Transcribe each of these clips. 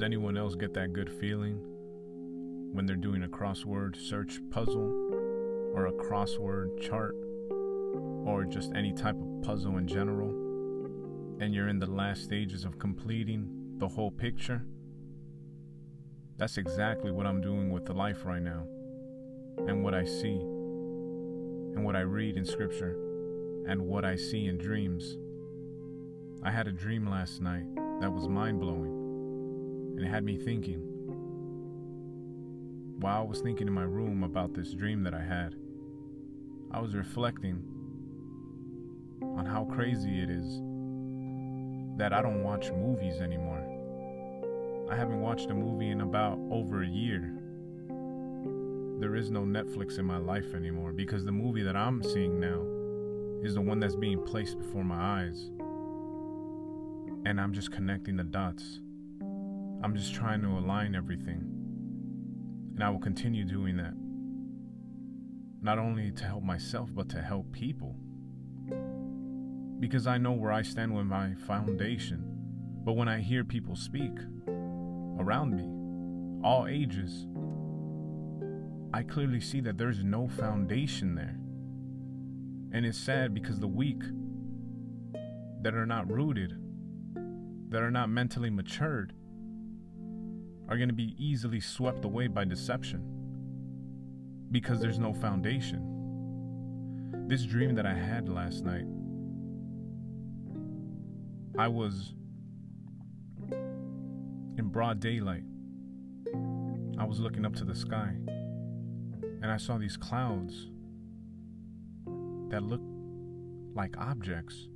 Does anyone else get that good feeling when they're doing a crossword search puzzle or a crossword chart or just any type of puzzle in general and you're in the last stages of completing the whole picture? That's exactly what I'm doing with the life right now and what I see and what I read in scripture and what I see in dreams. I had a dream last night that was mind blowing and it had me thinking. While I was thinking in my room about this dream that I had, I was reflecting on how crazy it is that I don't watch movies anymore. I haven't watched a movie in about over a year. There is no Netflix in my life anymore because the movie that I'm seeing now is the one that's being placed before my eyes. And I'm just connecting the dots. I'm just trying to align everything. And I will continue doing that. Not only to help myself, but to help people. Because I know where I stand with my foundation. But when I hear people speak around me, all ages, I clearly see that there's no foundation there. And it's sad because the weak that are not rooted, that are not mentally matured, are going to be easily swept away by deception because there's no foundation. This dream that I had last night, I was in broad daylight. I was looking up to the sky and I saw these clouds that looked like objects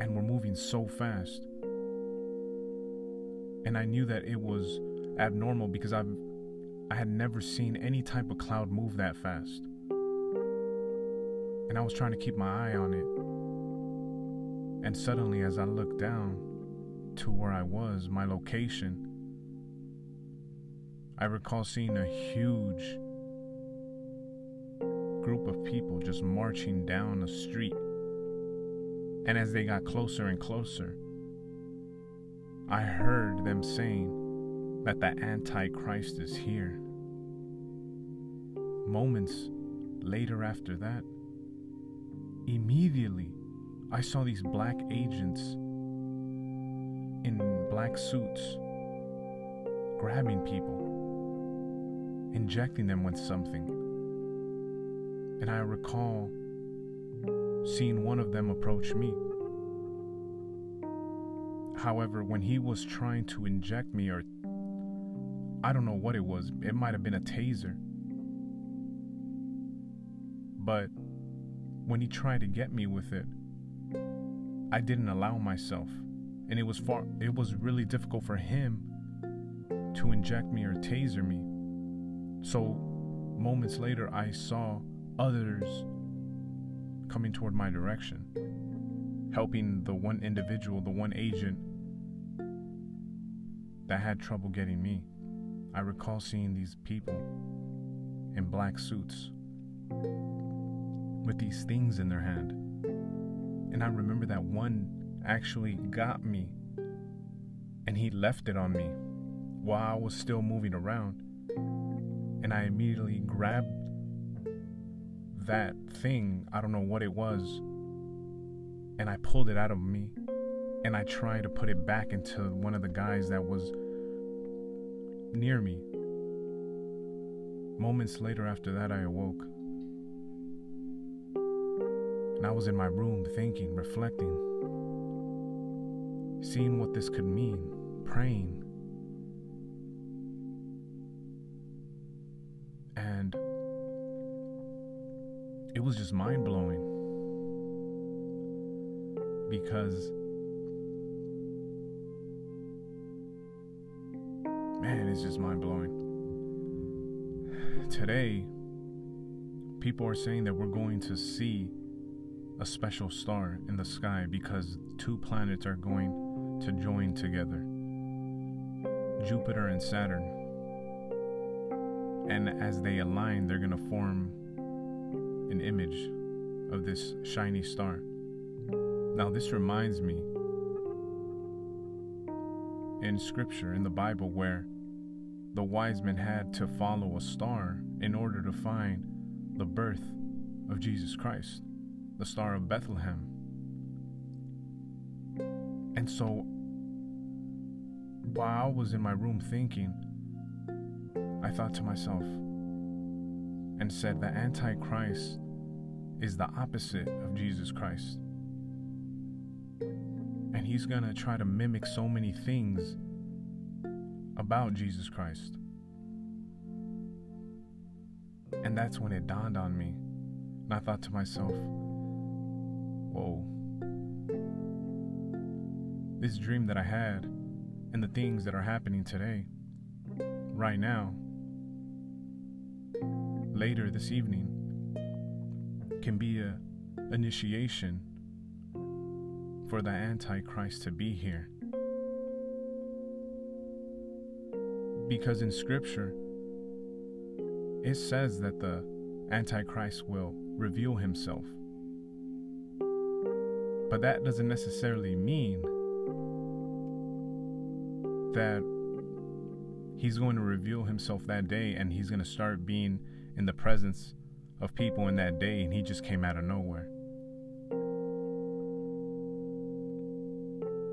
and were moving so fast and I knew that it was abnormal because I've I had never seen any type of cloud move that fast. And I was trying to keep my eye on it. And suddenly as I looked down to where I was, my location, I recall seeing a huge group of people just marching down a street. And as they got closer and closer, I heard them saying that the Antichrist is here. Moments later after that, immediately I saw these black agents in black suits grabbing people, injecting them with something. And I recall seeing one of them approach me. However, when he was trying to inject me, or I don't know what it was, it might have been a taser. But when he tried to get me with it, I didn't allow myself. And it was far it was really difficult for him to inject me or taser me. So moments later I saw others coming toward my direction, helping the one individual, the one agent that had trouble getting me. I recall seeing these people in black suits with these things in their hand. And I remember that one actually got me and he left it on me while I was still moving around. And I immediately grabbed that thing, I don't know what it was, and I pulled it out of me and I tried to put it back into one of the guys that was near me. Moments later after that, I awoke. And I was in my room thinking, reflecting, seeing what this could mean, praying. And it was just mind blowing because man, it's just mind blowing. Today, people are saying that we're going to see a special star in the sky because two planets are going to join together Jupiter and Saturn. And as they align, they're going to form an image of this shiny star. Now, this reminds me in scripture, in the Bible, where the wise men had to follow a star in order to find the birth of Jesus Christ, the star of Bethlehem. And so, while I was in my room thinking, I thought to myself and said, The Antichrist is the opposite of Jesus Christ. And he's going to try to mimic so many things about Jesus Christ. And that's when it dawned on me. And I thought to myself, whoa, this dream that I had and the things that are happening today, right now, later this evening, can be a initiation for the Antichrist to be here. Because in Scripture, it says that the Antichrist will reveal himself. But that doesn't necessarily mean that he's going to reveal himself that day and he's going to start being in the presence of people in that day and he just came out of nowhere.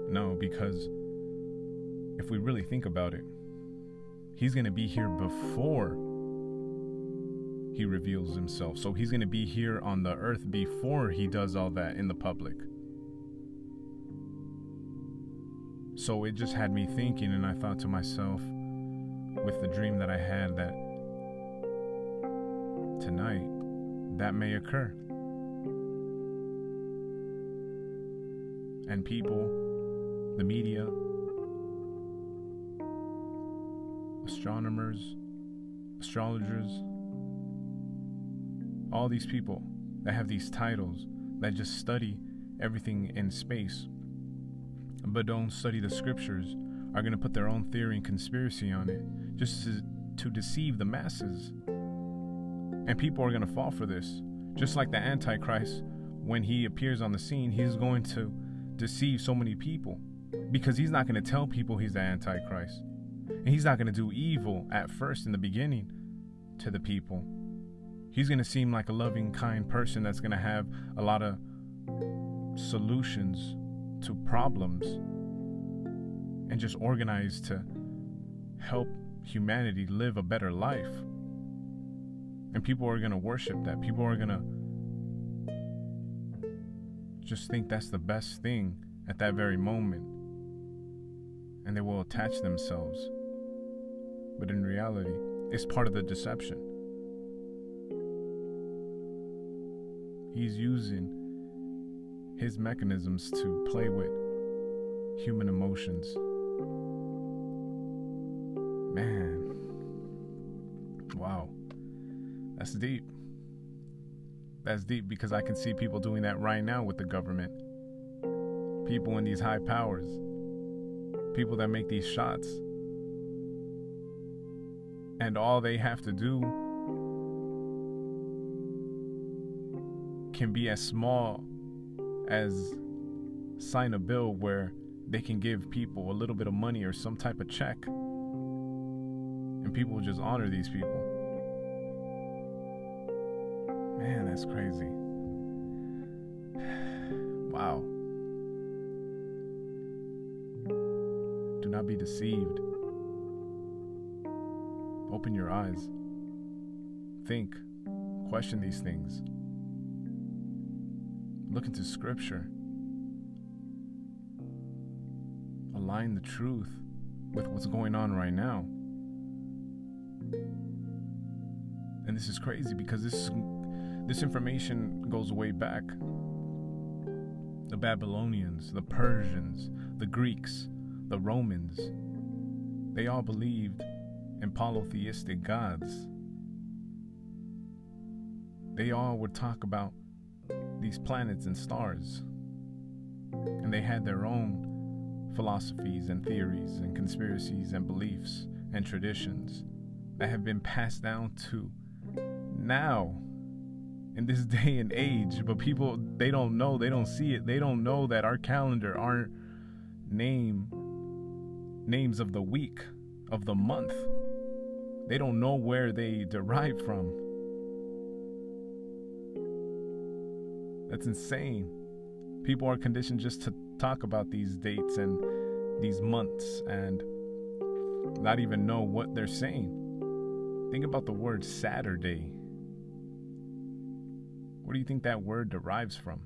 No, because if we really think about it, he's going to be here before he reveals himself. So he's going to be here on the earth before he does all that in the public. So it just had me thinking, and I thought to myself, with the dream that I had, that tonight that may occur. And people, the media, astronomers, astrologers, all these people that have these titles that just study everything in space but don't study the scriptures are going to put their own theory and conspiracy on it just to, to deceive the masses. And people are going to fall for this. Just like the Antichrist, when he appears on the scene, he's going to deceive so many people because he's not going to tell people he's the Antichrist. And he's not going to do evil at first in the beginning to the people. He's going to seem like a loving, kind person that's going to have a lot of solutions to problems and just organized to help humanity live a better life. And people are going to worship that. People are going to just think that's the best thing at that very moment. And they will attach themselves. But in reality, it's part of the deception. He's using his mechanisms to play with human emotions. Man. Wow. That's deep. That's deep because I can see people doing that right now with the government. People in these high powers. People that make these shots. And all they have to do can be as small as sign a bill where they can give people a little bit of money or some type of check. And people just honor these people. Man, that's crazy. Wow. Do not be deceived. Open your eyes. Think. Question these things. Look into Scripture. Align the truth with what's going on right now. And this is crazy because this this information goes way back. The Babylonians, the Persians, the Greeks, the Romans, they all believed in polytheistic gods. They all would talk about these planets and stars. And they had their own philosophies and theories and conspiracies and beliefs and traditions that have been passed down to now in this day and age but people they don't know they don't see it they don't know that our calendar our name names of the week, of the month. They don't know where they derive from. That's insane. People are conditioned just to talk about these dates and these months and not even know what they're saying. Think about the word Saturday. Where do you think that word derives from?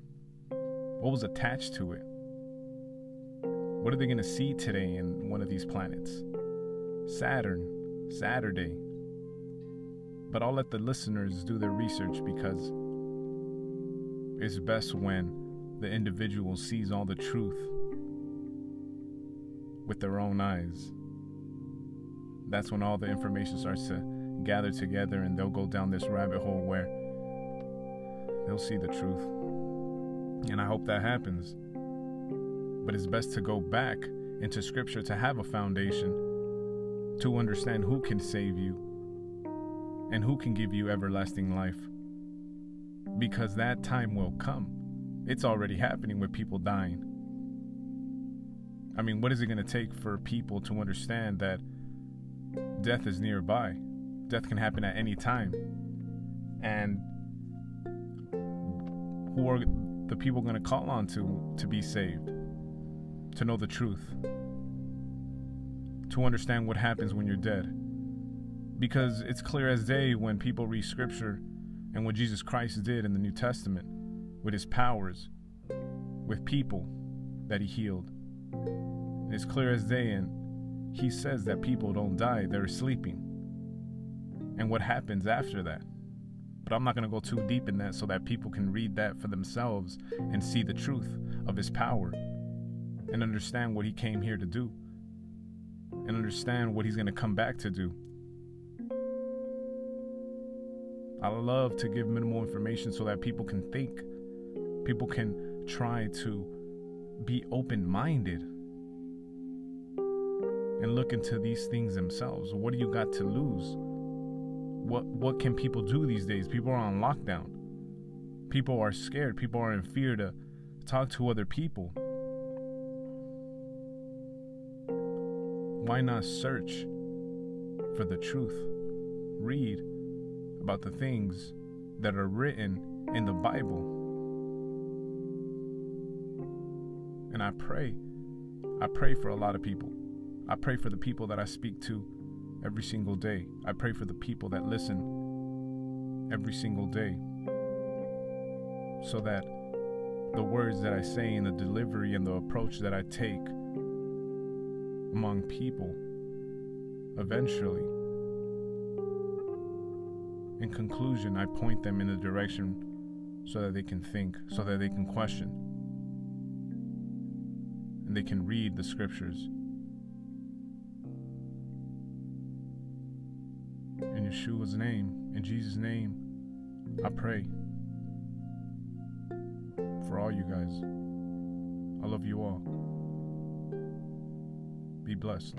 What was attached to it? What are they going to see today in one of these planets? Saturn, Saturday. But I'll let the listeners do their research because it's best when the individual sees all the truth with their own eyes. That's when all the information starts to gather together and they'll go down this rabbit hole where they'll see the truth. And I hope that happens. But it's best to go back into scripture to have a foundation to understand who can save you and who can give you everlasting life. Because that time will come. It's already happening with people dying. I mean, what is it going to take for people to understand that death is nearby? Death can happen at any time. And who are the people going to call on to to be saved? To know the truth. To understand what happens when you're dead. Because it's clear as day when people read scripture and what Jesus Christ did in the New Testament with his powers, with people that he healed. It's clear as day, and he says that people don't die, they're sleeping. And what happens after that? But I'm not going to go too deep in that so that people can read that for themselves and see the truth of his power and understand what he came here to do and understand what he's going to come back to do. I love to give minimal information so that people can think, people can try to be open minded and look into these things themselves. What do you got to lose? What what can people do these days? People are on lockdown. People are scared. People are in fear to talk to other people. Why not search for the truth? Read about the things that are written in the Bible. And I pray, I pray for a lot of people. I pray for the people that I speak to every single day. I pray for the people that listen every single day. So that the words that I say and the delivery and the approach that I take among people eventually, in conclusion, I point them in the direction so that they can think, so that they can question, and they can read the scriptures In Yeshua's name, in Jesus' name, I pray for all you guys. I love you all. Be blessed.